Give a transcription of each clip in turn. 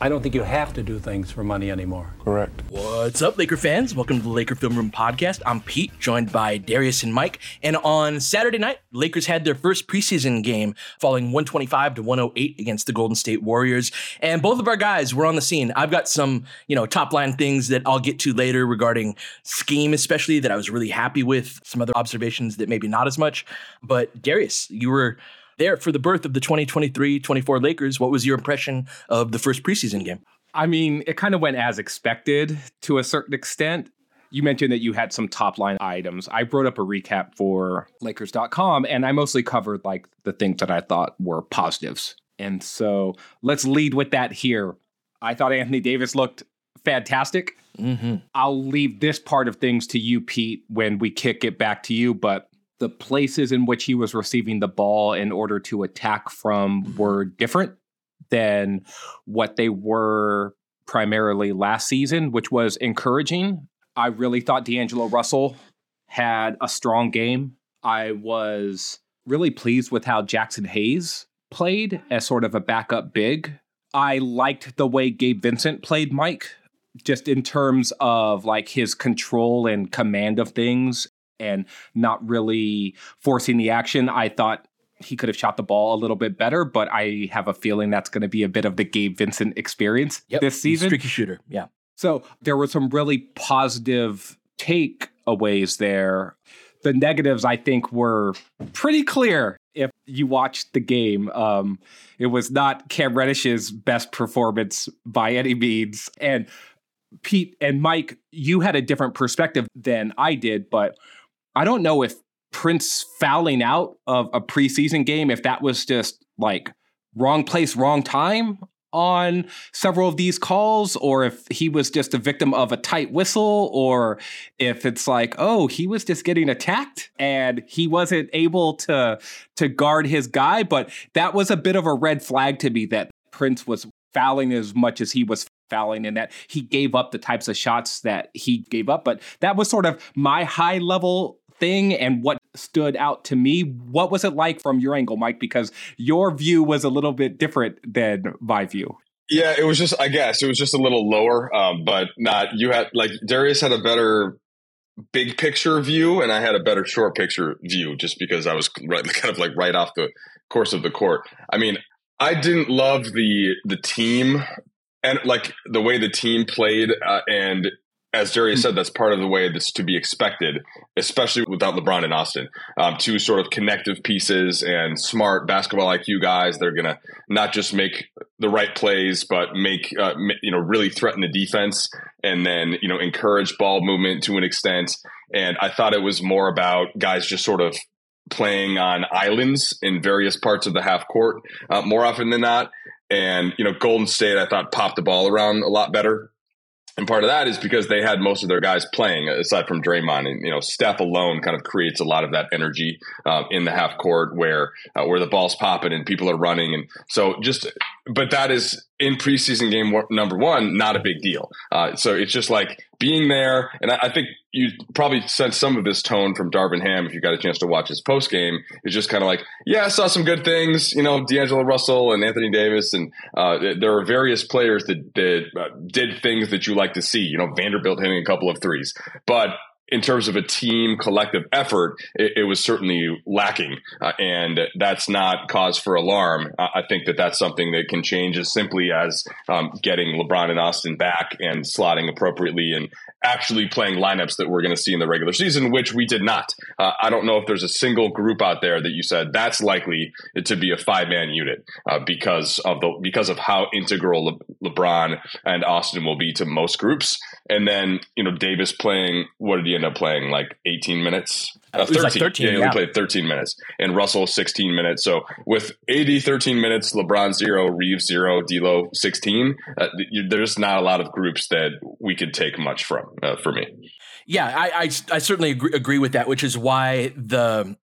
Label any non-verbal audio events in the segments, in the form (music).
I don't think you have to do things for money anymore. Correct. What's up, Laker fans? Welcome to the Laker Film Room Podcast. I'm Pete, joined by Darius and Mike. And on Saturday night, Lakers had their first preseason game, falling 125 to 108 against the Golden State Warriors. And both of our guys were on the scene. I've got some, you know, top line things that I'll get to later regarding scheme, especially that I was really happy with. Some other observations that maybe not as much. But Darius, you were there for the birth of the 2023-24 Lakers. What was your impression of the first preseason game? I mean, it kind of went as expected to a certain extent. You mentioned that you had some top line items. I wrote up a recap for Lakers.com and I mostly covered like the things that I thought were positives. And so let's lead with that here. I thought Anthony Davis looked fantastic. Mm-hmm. I'll leave this part of things to you, Pete, when we kick it back to you. But the places in which he was receiving the ball in order to attack from were different than what they were primarily last season, which was encouraging. I really thought D'Angelo Russell had a strong game. I was really pleased with how Jaxson Hayes played as sort of a backup big. I liked the way Gabe Vincent played Mike, just in terms of like his control and command of things and not really forcing the action. I thought he could have shot the ball a little bit better, but I have a feeling that's going to be a bit of the Gabe Vincent experience Yep. this season. Streaky shooter. Yeah. So there were some really positive takeaways there. The negatives, I think, were pretty clear if you watched the game. Um, it was not Cam Reddish's best performance by any means. And Pete and Mike, you had a different perspective than I did, but I don't know if Prince fouling out of a preseason game, if that was just like wrong place, wrong time on several of these calls, or if he was just a victim of a tight whistle, or if it's like, oh, he was just getting attacked and he wasn't able to to guard his guy. But that was a bit of a red flag to me that Prince was fouling as much as he was fouling and that he gave up the types of shots that he gave up. But that was sort of my high level thing and what stood out to me. What was it like from your angle, Mike? Because your view was a little bit different than my view. Yeah, it was just, I guess, it was just a little lower, um, but not, you had, like, Darius had a better big picture view, and I had a better short picture view just because I was right, (laughs) kind of like right off the course of the court. I mean, I didn't love the the team and like the way the team played, uh, and as Darius said, that's part of the way that's to be expected, especially without LeBron and Austin. Um, two sort of connective pieces and smart basketball IQ guys. They're gonna not just make the right plays, but make uh, you know really threaten the defense, and then you know encourage ball movement to an extent. And I thought it was more about guys just sort of playing on islands in various parts of the half court uh, more often than not. And you know, Golden State, I thought popped the ball around a lot better and part of that is because they had most of their guys playing, aside from Draymond. And you know, Steph alone kind of creates a lot of that energy um, in the half court, where uh, where the ball's popping and people are running. And so, just but that is in preseason game number one, not a big deal. Uh, so it's just like being there, and I, I, think you probably sense some of this tone from Darvin Ham if you got a chance to watch his post game. It's just kind of like, yeah, I saw some good things, you know, D'Angelo Russell and Anthony Davis, and uh, there are various players that did uh, did things that you like to see. You know, Vanderbilt hitting a couple of threes, but in terms of a team collective effort, it, it was certainly lacking, uh, and that's not cause for alarm. I think that that's something that can change as simply as um, getting LeBron and Austin back and slotting appropriately and actually playing lineups that we're going to see in the regular season, which we did not. Uh, I don't know if there's a single group out there that you said that's likely to be a five man unit uh, because of the because of how integral Le- LeBron and Austin will be to most groups. And then you know Davis playing. What did he end up playing? Like 18 minutes. Uh, 13. Like 13. Yeah, yeah. played 13 minutes, and Russell 16 minutes. So with AD 13 minutes, LeBron zero, Reeves zero, D'Lo 16. Uh, there's not a lot of groups that we could take much from uh, for me. Yeah, I, I, I certainly agree, agree with that, which is why the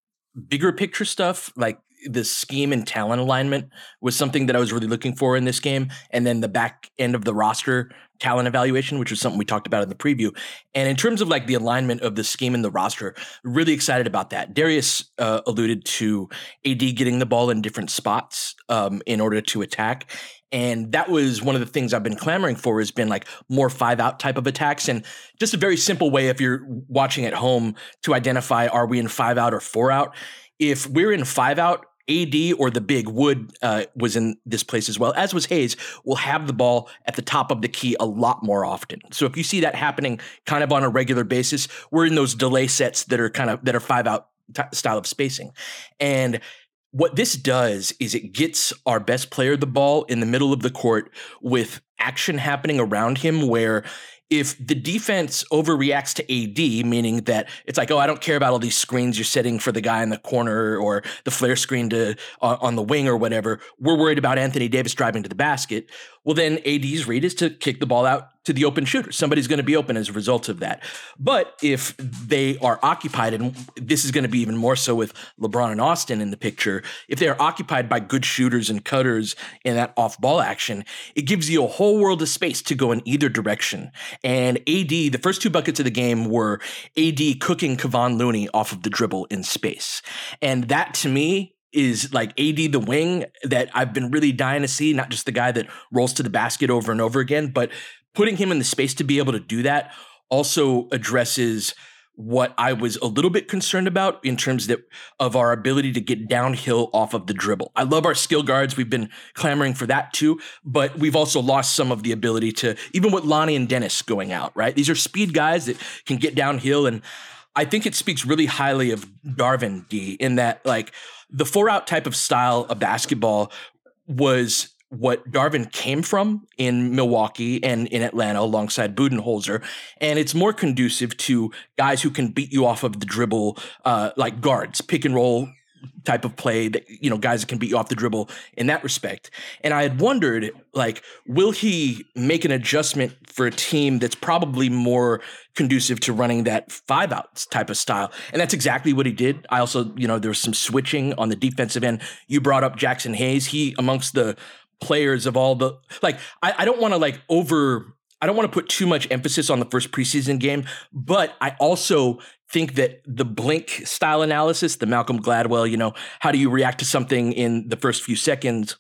bigger picture stuff, like the scheme and talent alignment, was something that I was really looking for in this game, and then the back end of the roster talent evaluation, which was something we talked about in the preview. And in terms of like the alignment of the scheme and the roster, really excited about that. Darius uh, alluded to AD getting the ball in different spots um, in order to attack. And that was one of the things I've been clamoring for has been like more five out type of attacks. And just a very simple way, if you're watching at home, to identify are we in five out or four out? If we're in five out, AD or the big Wood uh, was in this place as well, as was Hayes, will have the ball at the top of the key a lot more often. So if you see that happening kind of on a regular basis, we're in those delay sets that are kind of that are five out t- style of spacing. And what this does is it gets our best player the ball in the middle of the court with action happening around him where if the defense overreacts to AD, meaning that it's like, oh, I don't care about all these screens you're setting for the guy in the corner or the flare screen to uh, on the wing or whatever, we're worried about Anthony Davis driving to the basket. Well, then AD's read is to kick the ball out to the open shooter. Somebody's going to be open as a result of that. But if they are occupied, and this is going to be even more so with LeBron and Austin in the picture, if they are occupied by good shooters and cutters in that off ball action, it gives you a whole world of space to go in either direction. And AD, the first two buckets of the game were AD cooking Kevon Looney off of the dribble in space. And that to me is like AD the wing that I've been really dying to see, not just the guy that rolls to the basket over and over again, but putting him in the space to be able to do that also addresses what I was a little bit concerned about in terms that of our ability to get downhill off of the dribble. I love our skill guards. We've been clamoring for that too, but we've also lost some of the ability to even with Lonnie and Dennis going out, right? These are speed guys that can get downhill and I think it speaks really highly of Darvin D in that like the four out type of style of basketball was what Darvin came from in Milwaukee and in Atlanta alongside Budenholzer. And it's more conducive to guys who can beat you off of the dribble, uh, like guards, pick and roll type of play that you know guys can beat you off the dribble in that respect. And I had wondered like will he make an adjustment for a team that's probably more conducive to running that five outs type of style. And that's exactly what he did. I also, you know, there was some switching on the defensive end. You brought up Jaxson Hayes. He amongst the players of all the like I, I don't want to like over I don't want to put too much emphasis on the first preseason game, but I also think that the blink style analysis, the Malcolm Gladwell, you know, how do you react to something in the first few seconds?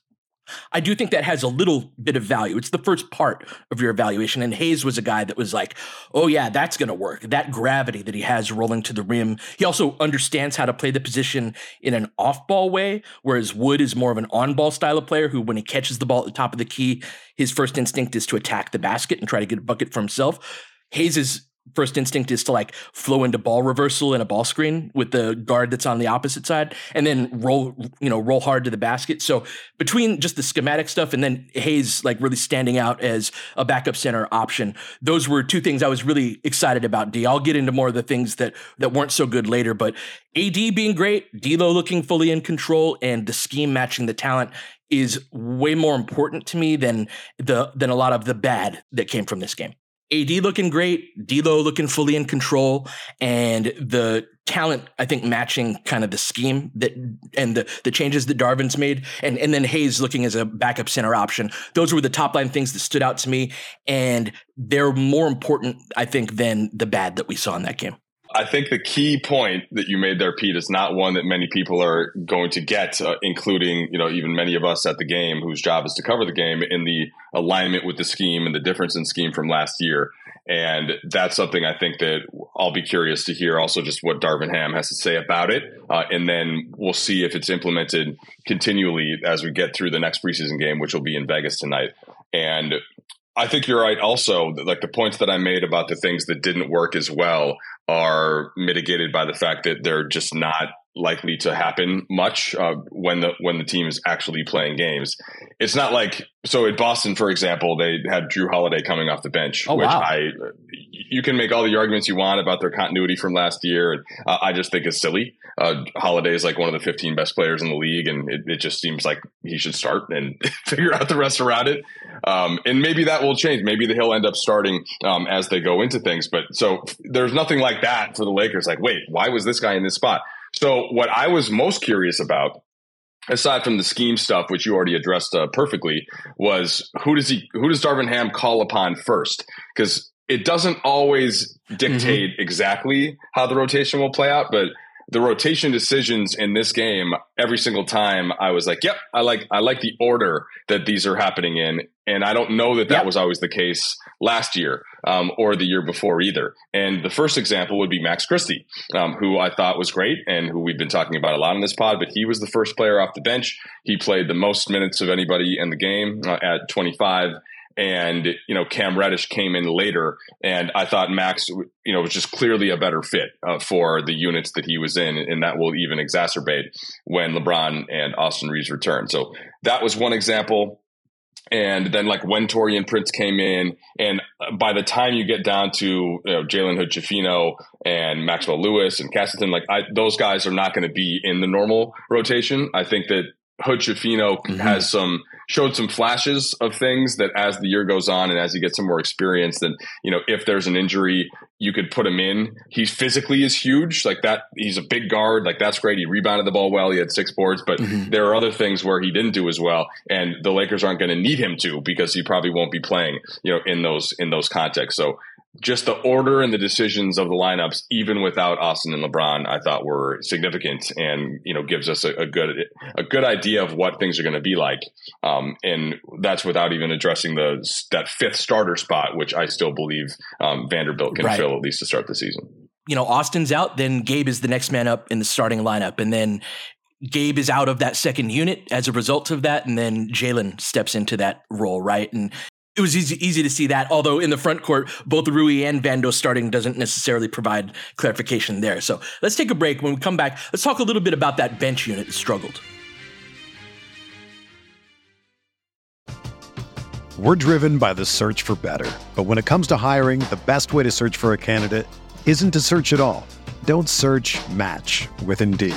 I do think that has a little bit of value. It's the first part of your evaluation. And Hayes was a guy that was like, oh, yeah, that's going to work. That gravity that he has rolling to the rim. He also understands how to play the position in an off ball way, whereas Wood is more of an on ball style of player who, when he catches the ball at the top of the key, his first instinct is to attack the basket and try to get a bucket for himself. Hayes is first instinct is to like flow into ball reversal in a ball screen with the guard that's on the opposite side and then roll you know roll hard to the basket. So between just the schematic stuff and then hayes like really standing out as a backup center option those were two things i was really excited about d. I'll get into more of the things that that weren't so good later but ad being great D'Lo looking fully in control and the scheme matching the talent is way more important to me than the than a lot of the bad that came from this game AD looking great, D'Lo looking fully in control, and the talent I think matching kind of the scheme that and the the changes that Darvin's made, and and then Hayes looking as a backup center option. Those were the top line things that stood out to me, and they're more important I think than the bad that we saw in that game. I think the key point that you made there, Pete, is not one that many people are going to get, uh, including you know even many of us at the game whose job is to cover the game in the alignment with the scheme and the difference in scheme from last year. And that's something I think that I'll be curious to hear also just what Darvin Ham has to say about it. Uh, and then we'll see if it's implemented continually as we get through the next preseason game, which will be in Vegas tonight. And I think you're right. Also, like the points that I made about the things that didn't work as well are mitigated by the fact that they're just not likely to happen much uh, when the when the team is actually playing games. It's not like so at Boston, for example, they had Jrue Holiday coming off the bench, oh, which wow. I you can make all the arguments you want about their continuity from last year, and uh, I just think it's silly. Uh, Holiday is like one of the 15 best players in the league, and it, it just seems like he should start and (laughs) figure out the rest around it. Um, and maybe that will change. Maybe he'll end up starting um, as they go into things. But so there's nothing like that for the Lakers. Like, wait, why was this guy in this spot? So what I was most curious about, aside from the scheme stuff, which you already addressed uh, perfectly, was who does he, who does Darvin Ham call upon first? Because it doesn't always dictate mm-hmm. exactly how the rotation will play out, but the rotation decisions in this game every single time I was like, yep, I like I like the order that these are happening in, and I don't know that that yep. was always the case last year um, or the year before either. And the first example would be Max Christie, um, who I thought was great and who we've been talking about a lot in this pod. But he was the first player off the bench. He played the most minutes of anybody in the game uh, at 25 and you know Cam Reddish came in later, and I thought Max, you know, was just clearly a better fit uh, for the units that he was in, and that will even exacerbate when LeBron and Austin Reeves return. So that was one example. And then like when Taurean Prince came in, and by the time you get down to you know, Jalen Hood Schifino and Maxwell Lewis and Castleton, like I, those guys are not going to be in the normal rotation. I think that Hood Schifino mm-hmm. has some showed some flashes of things that as the year goes on and as he gets some more experience, then you know if there's an injury, you could put him in. He physically is huge, like that. He's a big guard, like that's great. He rebounded the ball well. He had six boards, but mm-hmm. there are other things where he didn't do as well, and the Lakers aren't going to need him to because he probably won't be playing, you know, in those in those contexts. So just the order and the decisions of the lineups, even without Austin and LeBron, I thought were significant, and you know gives us a, a good a good idea of what things are going to be like. Um, and that's without even addressing the that fifth starter spot, which I still believe um, Vanderbilt can right. fill at least to start the season. You know, Austin's out, then Gabe is the next man up in the starting lineup, and then Gabe is out of that second unit as a result of that, and then Jalen steps into that role, right? And it was easy, easy to see that. Although in the front court, both Rui and Vando starting doesn't necessarily provide clarification there. So let's take a break. When we come back, let's talk a little bit about that bench unit that struggled. We're driven by the search for better. But when it comes to hiring, the best way to search for a candidate isn't to search at all. Don't search match with Indeed.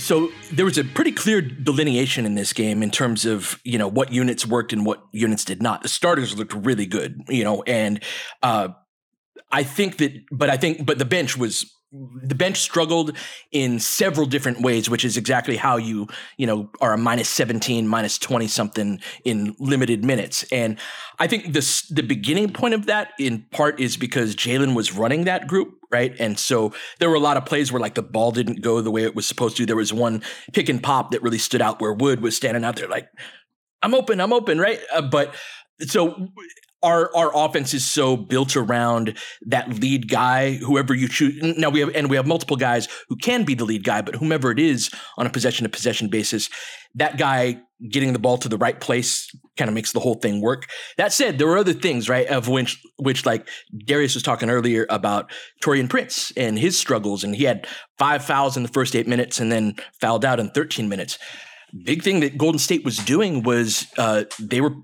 So there was a pretty clear delineation in this game in terms of you know what units worked and what units did not. The starters looked really good, you know, and uh, I think that, but I think, but the bench was the bench struggled in several different ways, which is exactly how you, you know, are a minus 17, minus 20 something in limited minutes. And I think this, the beginning point of that in part is because Jalen was running that group, right? And so there were a lot of plays where like the ball didn't go the way it was supposed to. There was one pick and pop that really stood out where Wood was standing out there like, I'm open, I'm open, right? Uh, but so our our offense is so built around that lead guy, whoever you choose. Now we have and we have multiple guys who can be the lead guy, but whomever it is on a possession to possession basis, that guy getting the ball to the right place kind of makes the whole thing work. That said, there were other things, right? Of which which like Darius was talking earlier about Taurean Prince and his struggles, and he had five fouls in the first eight minutes and then fouled out in 13 minutes. Big thing that Golden State was doing was uh, they were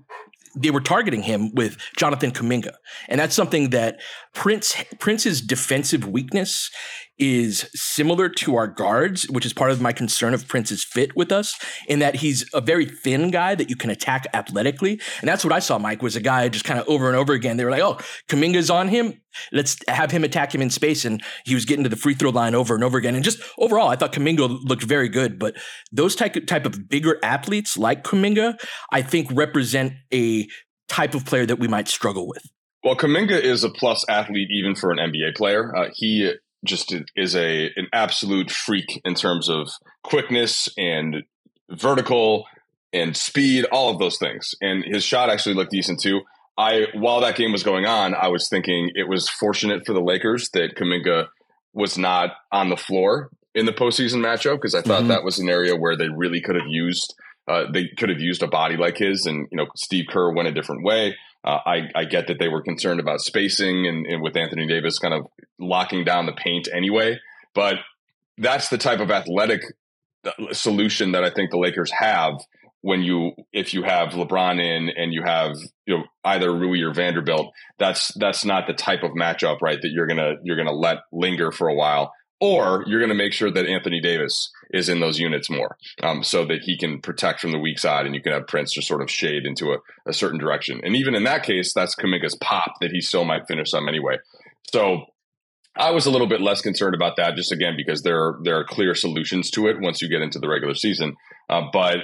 they were targeting him with Jonathan Kuminga. And that's something that Prince Prince's defensive weakness is similar to our guards, which is part of my concern of Prince's fit with us, in that he's a very thin guy that you can attack athletically. And that's what I saw, Mike, was a guy just kind of over and over again. They were like, oh, Kuminga's on him. Let's have him attack him in space. And he was getting to the free throw line over and over again. And just overall, I thought Kuminga looked very good. But those type, type of bigger athletes like Kuminga, I think represent a type of player that we might struggle with. Well, Kuminga is a plus athlete even for an NBA player. Uh, he just is a an absolute freak in terms of quickness and vertical and speed, all of those things. And his shot actually looked decent too. I while that game was going on, I was thinking it was fortunate for the Lakers that Kuminga was not on the floor in the postseason matchup because I thought mm-hmm. that was an area where they really could have used uh, they could have used a body like his, and you know Steve Kerr went a different way. Uh, I, I, get that they were concerned about spacing and, and, with Anthony Davis kind of locking down the paint anyway, but that's the type of athletic uh, solution that I think the Lakers have when you if you have LeBron in and you have you know either Rui or Vanderbilt. That's that's not the type of matchup right that you're gonna you're gonna let linger for a while or you're going to make sure that Anthony Davis is in those units more um, so that he can protect from the weak side and you can have Prince just sort of shade into a, a certain direction. And even in that case, that's Kuminga's pop that he still might finish some anyway. So I was a little bit less concerned about that just again because there are, there are clear solutions to it once you get into the regular season. Uh, but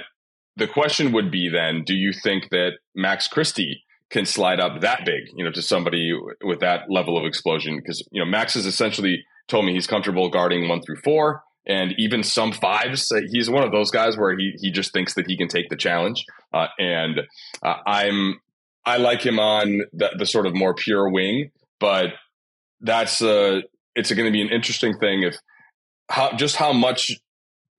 the question would be then, do you think that Max Christie can slide up that big, you know, to somebody with that level of explosion? Because, you know, Max is essentially – told me he's comfortable guarding one through four and even some fives. He's one of those guys where he he just thinks that he can take the challenge. Uh, and uh, I'm I like him on the, the, sort of more pure wing, but that's uh it's going to be an interesting thing if how just how much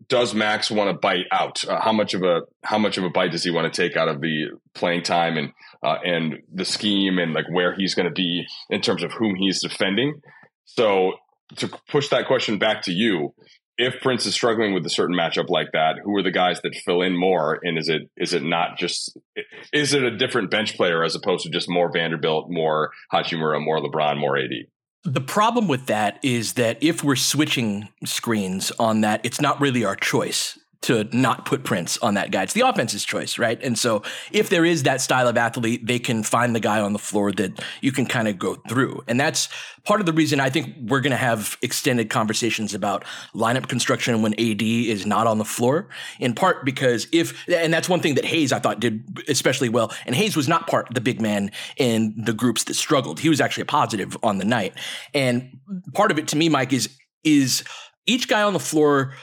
does Max want to bite out? Uh, how much of a how much of a bite does he want to take out of the playing time and uh, and the scheme and like where he's going to be in terms of whom he's defending? So to push that question back to you, if Prince is struggling with a certain matchup like that, who are the guys that fill in more? And is it is it not just is it a different bench player as opposed to just more Vanderbilt, more Hachimura, more LeBron, more AD? The problem with that is that if we're switching screens on that, it's not really our choice to not put Prince on that guy. It's the offense's choice, right? And so if there is that style of athlete, they can find the guy on the floor that you can kind of go through. And that's part of the reason I think we're going to have extended conversations about lineup construction when AD is not on the floor, in part because if, and that's one thing that Hayes I thought did especially well. And Hayes was not part the big man in the groups that struggled. He was actually a positive on the night. And part of it to me, Mike, is, is each guy on the floor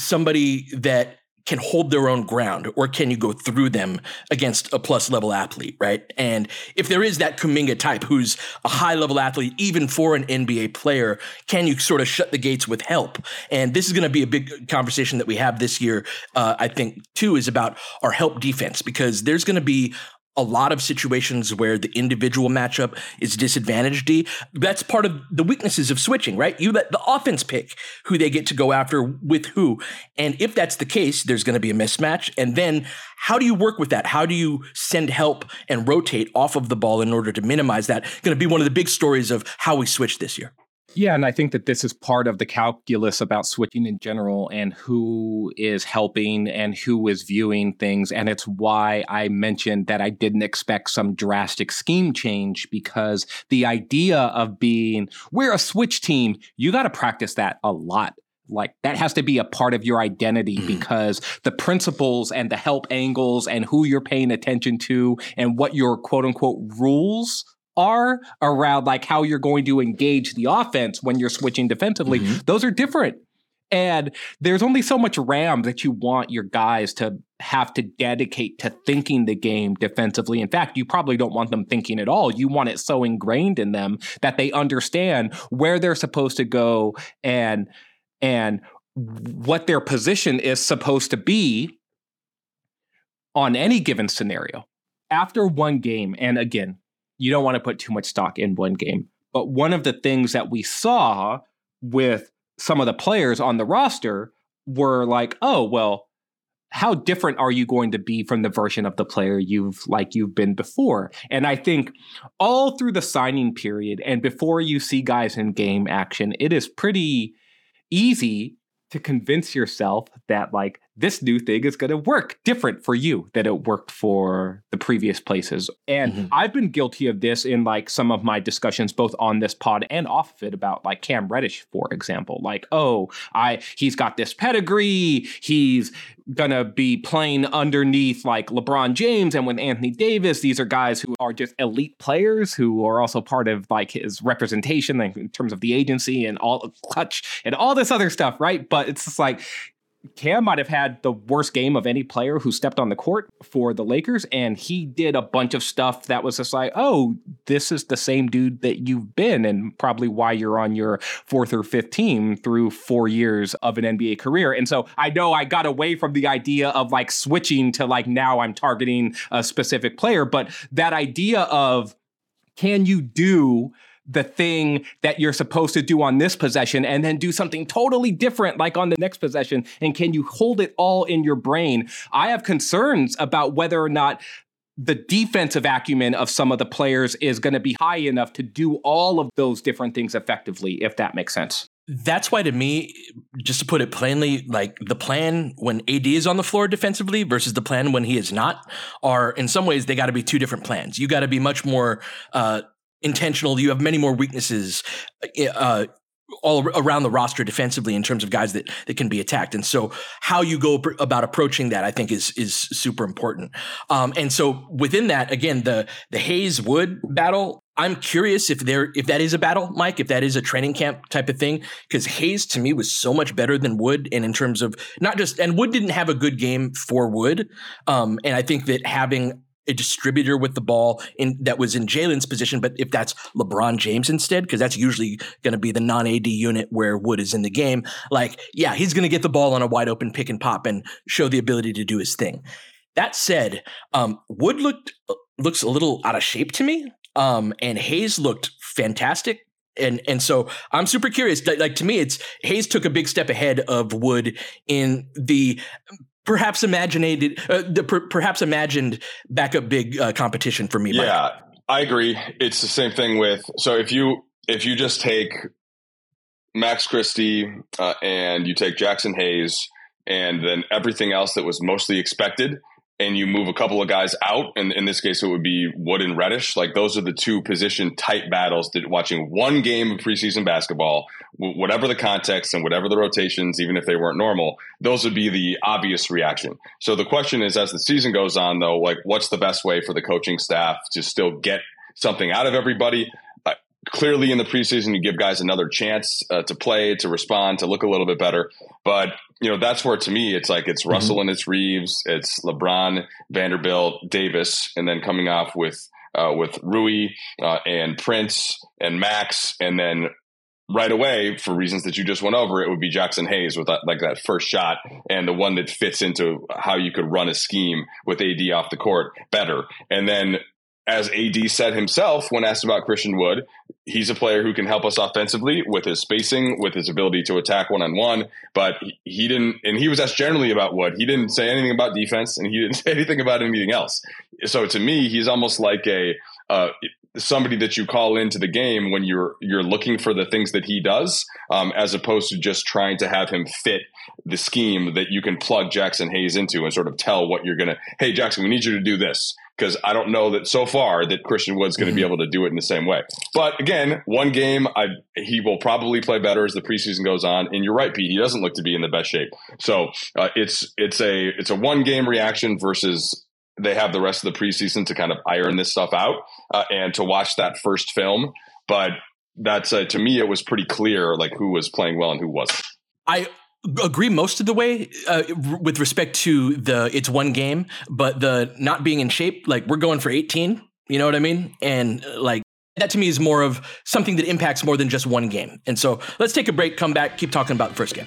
somebody that can hold their own ground or can you go through them against a plus level athlete, right? And if there is that Kuminga type who's a high level athlete, even for an NBA player, can you sort of shut the gates with help? And this is going to be a big conversation that we have this year, uh, I think, too, is about our help defense because there's going to be a lot of situations where the individual matchup is disadvantaged. D. That's part of the weaknesses of switching, right? You let the offense pick who they get to go after with who. And if that's the case, there's going to be a mismatch. And then how do you work with that? How do you send help and rotate off of the ball in order to minimize that? Going to be one of the big stories of how we switch this year. Yeah, and I think that this is part of the calculus about switching in general and who is helping and who is viewing things. And it's why I mentioned that I didn't expect some drastic scheme change because the idea of being, we're a switch team, you got to practice that a lot like that has to be a part of your identity mm-hmm. because the principles and the help angles and who you're paying attention to and what your quote unquote rules are around like how you're going to engage the offense when you're switching defensively, mm-hmm. those are different. And there's only so much RAM that you want your guys to have to dedicate to thinking the game defensively. In fact, you probably don't want them thinking at all. You want it so ingrained in them that they understand where they're supposed to go and and what their position is supposed to be on any given scenario. After one game, and again, you don't want to put too much stock in one game. But one of the things that we saw with some of the players on the roster were like, oh, well, how different are you going to be from the version of the player you've like you've been before? And I think all through the signing period and before you see guys in game action, it is pretty easy to convince yourself that like this new thing is going to work different for you than it worked for the previous places. And mm-hmm. I've been guilty of this in like some of my discussions, both on this pod and off of it, about like Cam Reddish, for example. Like, oh, I he's got this pedigree. He's gonna be playing underneath like LeBron James and with Anthony Davis. These are guys who are just elite players who are also part of like his representation like, in terms of the agency and all Klutch and all this other stuff, right? But it's just like Cam might have had the worst game of any player who stepped on the court for the Lakers, and he did a bunch of stuff that was just like, oh, this is the same dude that you've been, and probably why you're on your fourth or fifth team through four years of an NBA career. And so I know I got away from the idea of like switching to like now I'm targeting a specific player, but that idea of can you do the thing that you're supposed to do on this possession and then do something totally different like on the next possession and can you hold it all in your brain? I have concerns about whether or not the defensive acumen of some of the players is going to be high enough to do all of those different things effectively if that makes sense. That's why to me just to put it plainly like the plan when AD is on the floor defensively versus the plan when he is not are in some ways they got to be two different plans. You got to be much more uh, intentional. You have many more weaknesses uh, all around the roster defensively in terms of guys that that can be attacked. And so how you go about approaching that, I think, is is super important. Um, and so within that, again, the the Hayes Wood battle. I'm curious if there if that is a battle, Mike, if that is a training camp type of thing, because Hayes to me was so much better than Wood, and in terms of not just and Wood didn't have a good game for Wood, um, and I think that having a distributor with the ball in that was in Jalen's position, but if that's LeBron James instead, because that's usually going to be the non AD unit where Wood is in the game, like, yeah, he's going to get the ball on a wide open pick and pop and show the ability to do his thing. That said, um, Wood looked uh, looks a little out of shape to me, um, and Hayes looked fantastic and and so I'm super curious. Like to me, it's Hayes took a big step ahead of Wood in the perhaps imagined uh, per, perhaps imagined backup big uh, competition for me. Yeah, I agree. It's the same thing with so if you if you just take Max Christie uh, and you take Jaxson Hayes and then everything else that was mostly expected and you move a couple of guys out, and in this case, it would be Wood and Reddish. Like those are the two position tight battles that watching one game of preseason basketball, whatever the context and whatever the rotations, even if they weren't normal, those would be the obvious reaction. So the question is, as the season goes on, though, like what's the best way for the coaching staff to still get something out of everybody? Uh, clearly, in the preseason, you give guys another chance uh, to play, to respond, to look a little bit better. But you know, that's where to me, it's like it's mm-hmm. Russell mm-hmm. and it's Reeves, it's LeBron, Vanderbilt, Davis, and then coming off with uh, with Rui uh, and Prince and Max, and then right away for reasons that you just went over, it would be Jaxson Hayes with that, like that first shot and the one that fits into how you could run a scheme with AD off the court better. And then as AD said himself when asked about Christian Wood, he's a player who can help us offensively with his spacing, with his ability to attack one on one. But he didn't, and he was asked generally about Wood. He didn't say anything about defense, and he didn't (laughs) say anything about anything else. So to me, he's almost like a uh, somebody that you call into the game when you're you're looking for the things that he does, um, as opposed to just trying to have him fit the scheme that you can plug Jaxson Hayes into and sort of tell what you're gonna. Hey, Jaxson, we need you to do this because I don't know that so far that Christian Wood's going to mm-hmm. be able to do it in the same way. But again, one game, I, he will probably play better as the preseason goes on. And you're right, Pete. He doesn't look to be in the best shape. So uh, it's it's a it's a one game reaction versus they have the rest of the preseason to kind of iron this stuff out uh, and to watch that first film. But that's uh, to me, it was pretty clear like who was playing well and who wasn't. I agree most of the way uh, with respect to the it's one game, but the not being in shape, like we're going for 18. You know what I mean? And uh, like that to me is more of something that impacts more than just one game. And so let's take a break, come back, keep talking about the first game.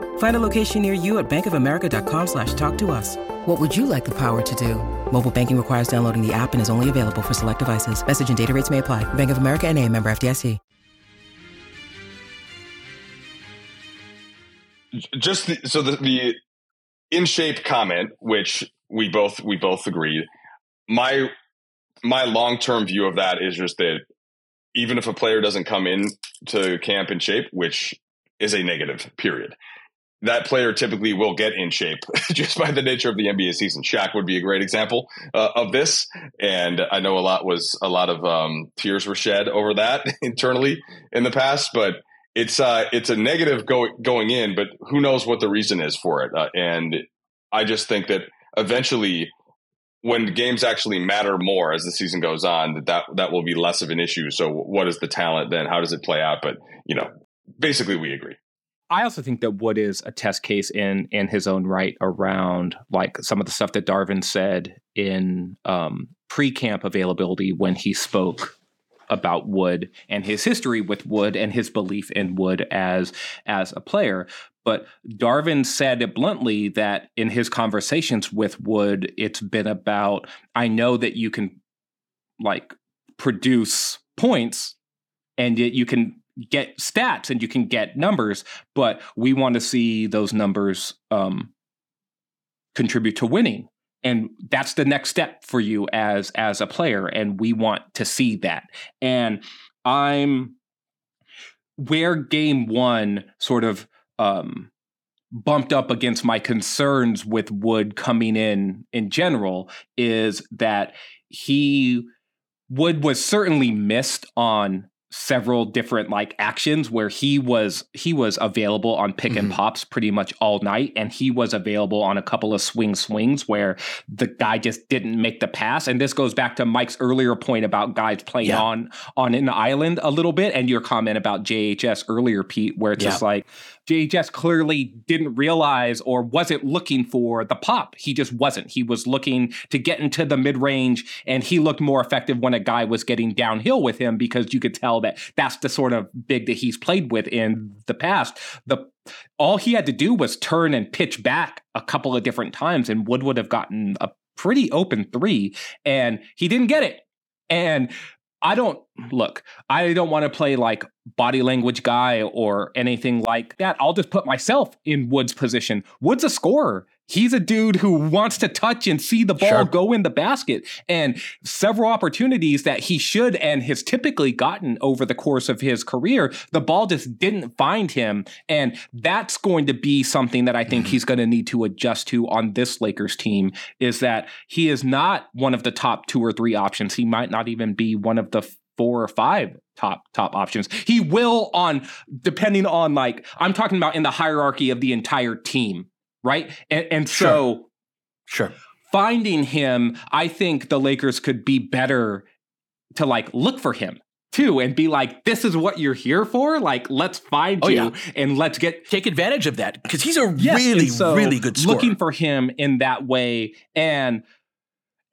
Find a location near you at bankofamerica.com slash talk to us. What would you like the power to do? Mobile banking requires downloading the app and is only available for select devices. Message and data rates may apply. Bank of America and a member FDIC. Just the, so the, the in shape comment, which we both we both agreed. My my long term view of that is just that even if a player doesn't come in to camp in shape, which is a negative, period. That player typically will get in shape (laughs) just by the nature of the NBA season. Shaq would be a great example uh, of this, and I know a lot was a lot of um, tears were shed over that (laughs) internally in the past. But it's uh, it's a negative go- going in, but who knows what the reason is for it? Uh, and I just think that eventually when games actually matter more as the season goes on that, that that will be less of an issue so what is the talent then how does it play out but you know basically we agree I also think that Wood is a test case in in his own right around like some of the stuff that Darvin said in um, pre-camp availability when he spoke about Wood and his history with Wood and his belief in Wood as as a player. But Darvin said it bluntly that in his conversations with Wood, it's been about, I know that you can like produce points and yet you can get stats and you can get numbers, but we want to see those numbers um, contribute to winning. And that's the next step for you as as a player, and we want to see that. And I'm where game one sort of um, bumped up against my concerns with Wood coming in in general is that he Wood was certainly missed on several different like actions where he was he was available on pick mm-hmm. and pops pretty much all night and he was available on a couple of swing swings where the guy just didn't make the pass and this goes back to Mike's earlier point about guys playing yeah. on on an island a little bit and your comment about JHS earlier Pete where it's yeah. just like JHS clearly didn't realize or wasn't looking for the pop. He just wasn't. He was looking to get into the mid range, and he looked more effective when a guy was getting downhill with him because you could tell that that's the sort of big that he's played with in the past. The all he had to do was turn and pitch back a couple of different times, and Wood would have gotten a pretty open three, and he didn't get it. And I don't look, I don't want to play like body language guy or anything like that. I'll just put myself in Wood's position. Wood's a scorer. He's a dude who wants to touch and see the ball sure. go in the basket. And several opportunities that he should and has typically gotten over the course of his career, the ball just didn't find him. And that's going to be something that I think he's going to need to adjust to on this Lakers team is that he is not one of the top two or three options. He might not even be one of the four or five top top options. He will on depending on like I'm talking about in the hierarchy of the entire team right? And, and so, sure. sure. Finding him, I think the Lakers could be better to like look for him too and be like, this is what you're here for. Like, let's find oh, you yeah. and let's get take advantage of that because he's a yes, really, so really good scorer. Looking for him in that way and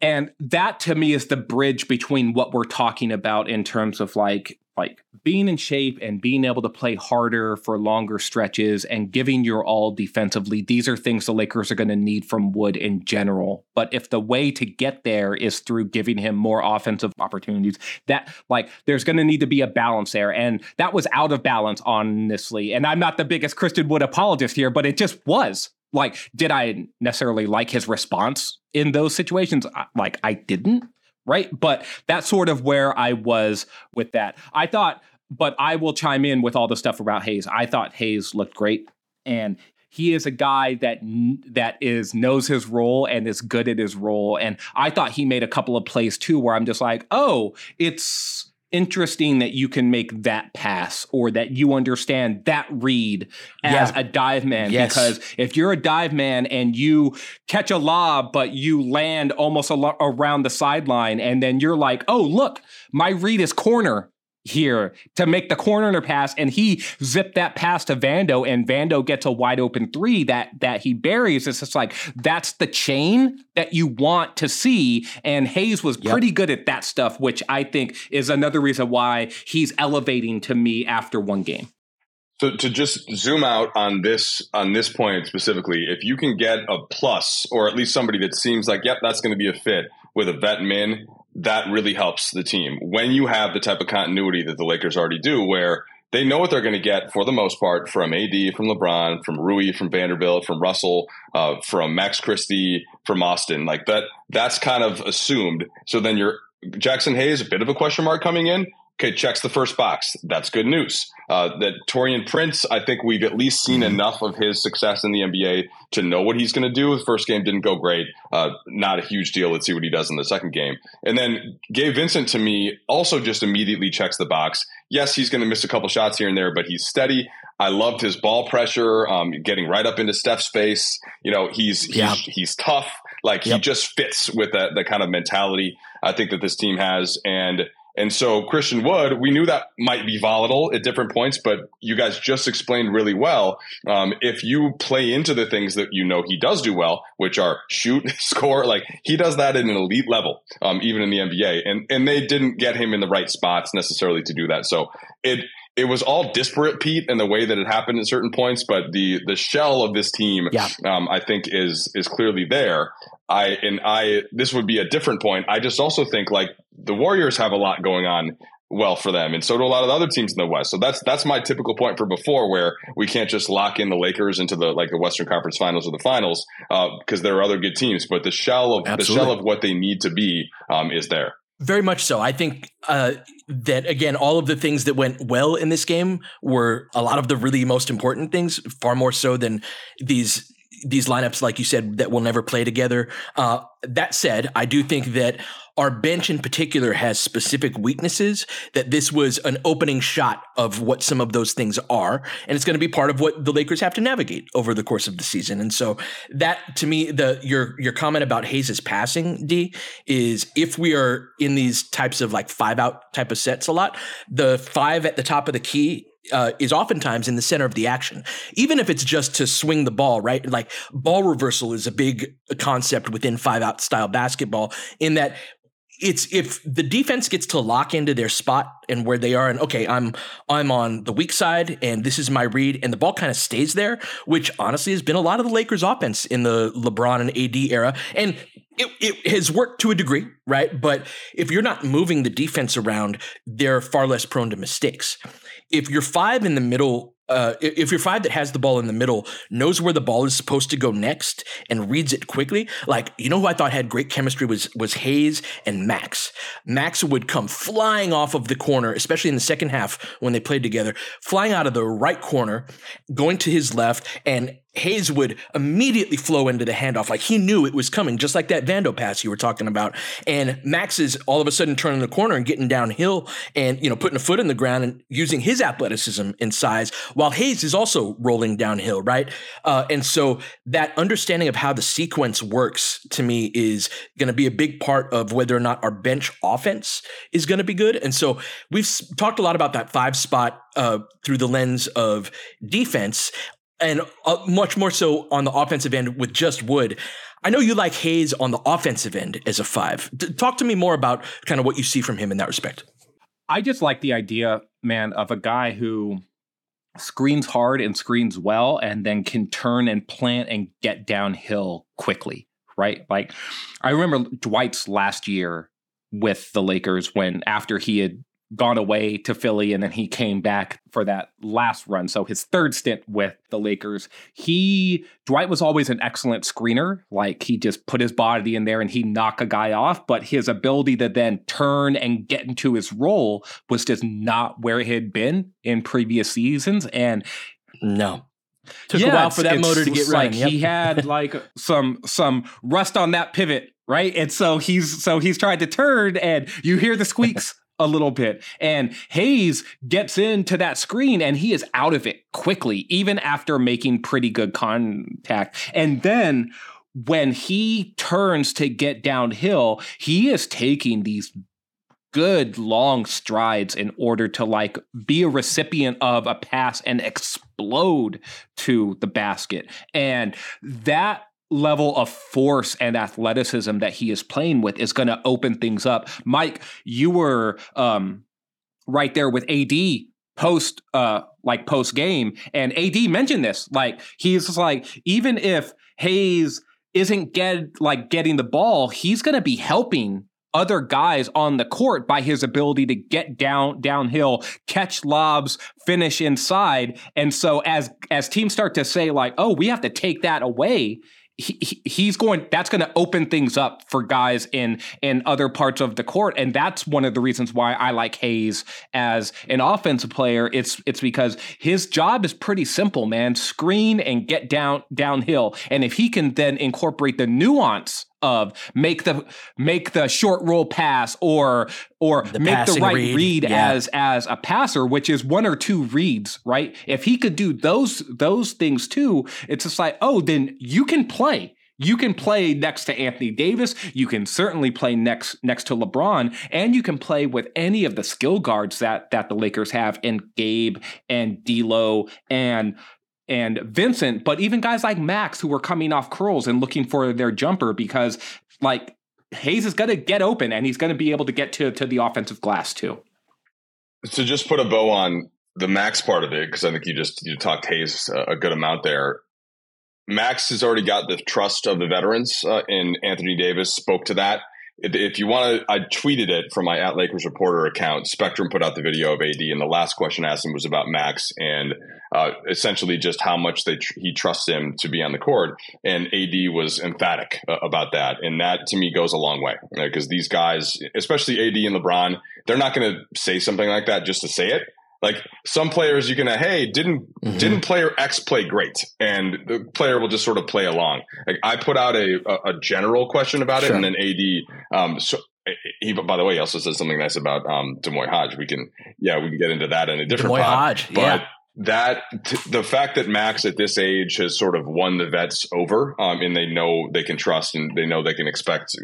and that to me is the bridge between what we're talking about in terms of like like being in shape and being able to play harder for longer stretches and giving your all defensively these are things the lakers are going to need from wood in general. But if the way to get there is through giving him more offensive opportunities that like there's going to need to be a balance there. And that was out of balance honestly. And i'm not the biggest christian wood apologist here but it just was. Like did i necessarily like his response in those situations? Like i didn't right? But that's sort of where I was with that. I thought, but I will chime in with all the stuff about Hayes. I thought Hayes looked great, and he is a guy that that is knows his role and is good at his role. And I thought he made a couple of plays too, where I'm just like, oh, it's interesting that you can make that pass or that you understand that read as yeah. a dive man yes. because if you're a dive man and you catch a lob but you land almost lo- around the sideline and then you're like oh look my read is corner here to make the corner pass, and he zipped that pass to Vando, and Vando gets a wide open three that that he buries. It's just like that's the chain that you want to see, and Hayes was yep. pretty good at that stuff, which I think is another reason why he's elevating to me after one game. So to just zoom out on this on this point specifically, if you can get a plus or at least somebody that seems like, yep, that's going to be a fit with a vet min that really helps the team when you have the type of continuity that the Lakers already do, where they know what they're going to get for the most part from AD, from LeBron, from Rui, from Vanderbilt, from Russell, uh, from Max Christie, from Austin. Like that, that's kind of assumed. So then you're Jaxson Hayes, a bit of a question mark coming in. Okay, checks the first box. That's good news. Uh, that Taurean Prince, I think we've at least seen mm-hmm. enough of his success in the NBA to know what he's going to do. The first game didn't go great. Uh, not a huge deal. Let's see what he does in the second game. And then Gabe Vincent to me also just immediately checks the box. Yes, he's going to miss a couple shots here and there, but he's steady. I loved his ball pressure, um, getting right up into Steph's face. You know, he's he's, yeah. he's tough. Like yep. he just fits with that the kind of mentality I think that this team has. And and so Christian Wood, we knew that might be volatile at different points, but you guys just explained really well. Um, if you play into the things that you know he does do well, which are shoot, (laughs) score, like he does that at an elite level, um, even in the NBA, and and they didn't get him in the right spots necessarily to do that. So it it was all disparate, Pete, in the way that it happened at certain points, but the the shell of this team, yeah. um, I think, is is clearly there. I and I this would be a different point. I just also think like the Warriors have a lot going on well for them, and so do a lot of the other teams in the West. So that's that's my typical point for before, where we can't just lock in the Lakers into the like the Western Conference Finals or the Finals because uh, there are other good teams. But the shell of Absolutely. the shell of what they need to be um, is there. Very much so. I think uh, that again, all of the things that went well in this game were a lot of the really most important things, far more so than these these lineups, like you said, that will never play together. Uh, that said, I do think that our bench in particular has specific weaknesses that this was an opening shot of what some of those things are and it's going to be part of what the Lakers have to navigate over the course of the season and so that to me the your your comment about Hayes' passing D is if we are in these types of like five out type of sets a lot the five at the top of the key uh, is oftentimes in the center of the action, even if it's just to swing the ball, right? Like ball reversal is a big concept within five out style basketball in that it's if the defense gets to lock into their spot and where they are and okay i'm i'm on the weak side and this is my read and the ball kind of stays there which honestly has been a lot of the lakers offense in the lebron and ad era. And it, it has worked to a degree right? But if you're not moving the defense around they're far less prone to mistakes. If you're five in the middle uh, if your five that has the ball in the middle knows where the ball is supposed to go next and reads it quickly, like you know who I thought had great chemistry was was Hayes and Max. Max would come flying off of the corner, especially in the second half when they played together, flying out of the right corner, going to his left, and Hayes would immediately flow into the handoff. Like he knew it was coming, just like that Vando pass you were talking about. And Max is all of a sudden turning the corner and getting downhill and, you know, putting a foot in the ground and using his athleticism and size while Hayes is also rolling downhill, right? Uh, and so that understanding of how the sequence works to me is going to be a big part of whether or not our bench offense is going to be good. And so we've talked a lot about that five spot uh, through the lens of defense and uh, much more so on the offensive end with just Wood. I know you like Hayes on the offensive end as a five. D- talk to me more about kind of what you see from him in that respect. I just like the idea, man, of a guy who screens hard and screens well and then can turn and plant and get downhill quickly, right? Like I remember Dwight's last year with the Lakers when after he had gone away to Philly and then he came back for that last run. So his third stint with the Lakers, he Dwight was always an excellent screener. Like he just put his body in there and he knock a guy off, but his ability to then turn and get into his role was just not where it had been in previous seasons and no. Took yeah, a while for that motor to get like running. Yep. He had (laughs) like some some rust on that pivot right? And so he's so he's trying to turn, and you hear the squeaks a little bit. And Hayes gets into that screen and he is out of it quickly, even after making pretty good contact. And then when he turns to get downhill, he is taking these good long strides in order to like be a recipient of a pass and explode to the basket. And that level of force and athleticism that he is playing with is going to open things up. Mike, you were um, right there with AD post uh like post game and AD mentioned this like he's like even if Hayes isn't get like getting the ball he's going to be helping other guys on the court by his ability to get down downhill, catch lobs, finish inside. And so as as teams start to say like, "Oh, we have to take that away," he, he's going that's going to open things up for guys in in other parts of the court. And that's one of the reasons why I like Hayes as an offensive player. It's it's because his job is pretty simple man. Screen and get down downhill. And if he can then incorporate the nuance of make the make the short roll pass or or the make the right read, read yeah. as as a passer which is one or two reads right if he could do those those things too it's just like oh then you can play you can play next to Anthony Davis. You can certainly play next next to LeBron, and you can play with any of the skill guards that that the Lakers have in Gabe and D'Lo and and Vincent, but even guys like Max who were coming off curls and looking for their jumper because like Hayes is going to get open and he's going to be able to get to to the offensive glass too. So just put a bow on the Max part of it, because I think you just you talked Hayes a, a good amount there. Max has already got the trust of the veterans, uh, and Anthony Davis spoke to that if you want to, I tweeted it from my at Lakers reporter account. Spectrum put out the video of AD, and the last question I asked him was about Max and uh, essentially just how much they tr- he trusts him to be on the court. And AD was emphatic uh, about that, and that to me goes a long way because right? these guys, especially AD and LeBron, they're not going to say something like that just to say it. Like some players, you can hey didn't mm-hmm. didn't player X play great, and the player will just sort of play along. Like I put out a a, a general question about it, and then AD. Um, so he, by the way, he also says something nice about um, D'Moi Hodge. We can, yeah, we can get into that in a different D'Moi Hodge, but yeah that the fact that Max at this age has sort of won the vets over, um, and they know they can trust and they know they can expect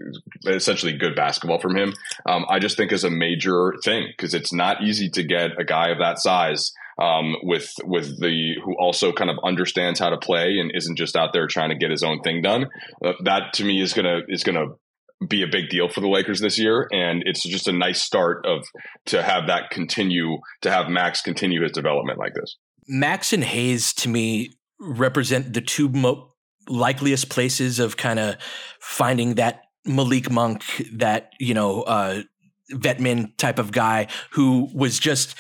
essentially good basketball from him. Um, I just think is a major thing because it's not easy to get a guy of that size um, with with the who also kind of understands how to play and isn't just out there trying to get his own thing done. Uh, that to me is gonna is gonna be a big deal for the Lakers this year, and it's just a nice start of to have that continue to have Max continue his development like this. Max and Hayes to me represent the two mo- likeliest places of kind of finding that Malik Monk, that you know uh, vetman type of guy who was just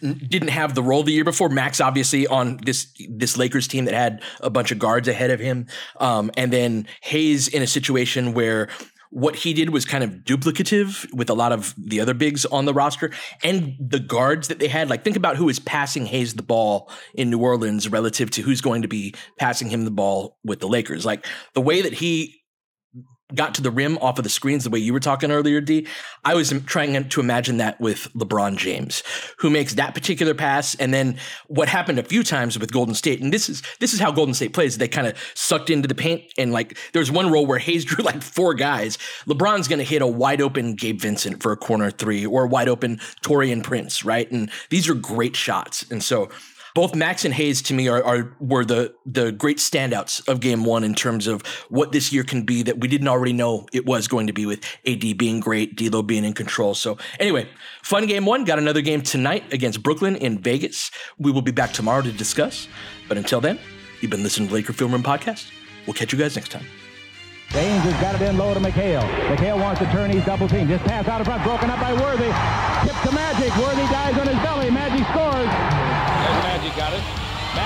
didn't have the role the year before. Max obviously on this this Lakers team that had a bunch of guards ahead of him, um, and then Hayes in a situation where what he did was kind of duplicative with a lot of the other bigs on the roster and the guards that they had. Like, think about who is passing Hayes the ball in New Orleans relative to who's going to be passing him the ball with the Lakers. Like, the way that he got to the rim off of the screens the way you were talking earlier, D. I was trying to imagine that with LeBron James, who makes that particular pass, and then what happened a few times with Golden State. And this is this is how Golden State plays. They kind of sucked into the paint, and like there's one roll where Hayes (laughs) drew like four guys. LeBron's going to hit a wide open Gabe Vincent for a corner three, or a wide open Taurean Prince, right? And these are great shots, and so both Max and Hayes to me are, are were the the great standouts of game one in terms of what this year can be that we didn't already know it was going to be with AD being great, D'Lo being in control. So anyway, fun game one. Got another game tonight against Brooklyn in Vegas. We will be back tomorrow to discuss. But until then, you've been listening to Laker Film Room Podcast. We'll catch you guys next time. James has got it in low to McHale. McHale wants to turn. He's double team. Just pass out of front. Broken up by Worthy. Tip to Magic. Worthy dies on his belly. Magic scores.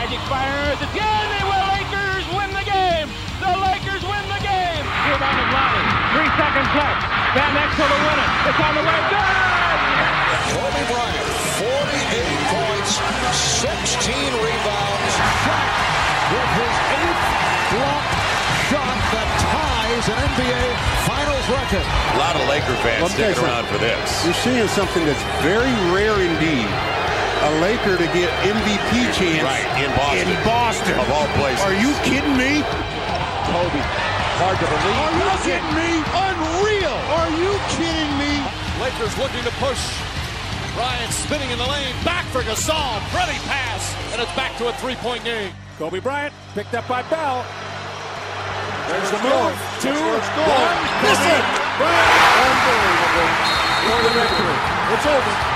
Magic got it. Magic fires again. They will. Lakers win the game. The Lakers win the game. Rebound of Lonnie. Three seconds left. Van Exel to win it. It's on the way. Good. Kobe Bryant, 48 points, 16 rebounds. Shot with his eighth block shot that ties an NBA Finals record. A lot of Laker fans sticking around for this. You're seeing something that's very rare indeed a Laker to get MVP chance right, in Boston. In Boston. Of all places. Are you kidding me? Kobe. Hard to believe. Are you kidding me? Unreal. Are you kidding me? Lakers looking to push. Bryant spinning in the lane. Back for Gasol. Pretty pass. And it's back to a three-point game. Kobe Bryant picked up by Bell. There's the move. Two, one. Miss it. Bryant. Unbelievable. For the victory. It's over.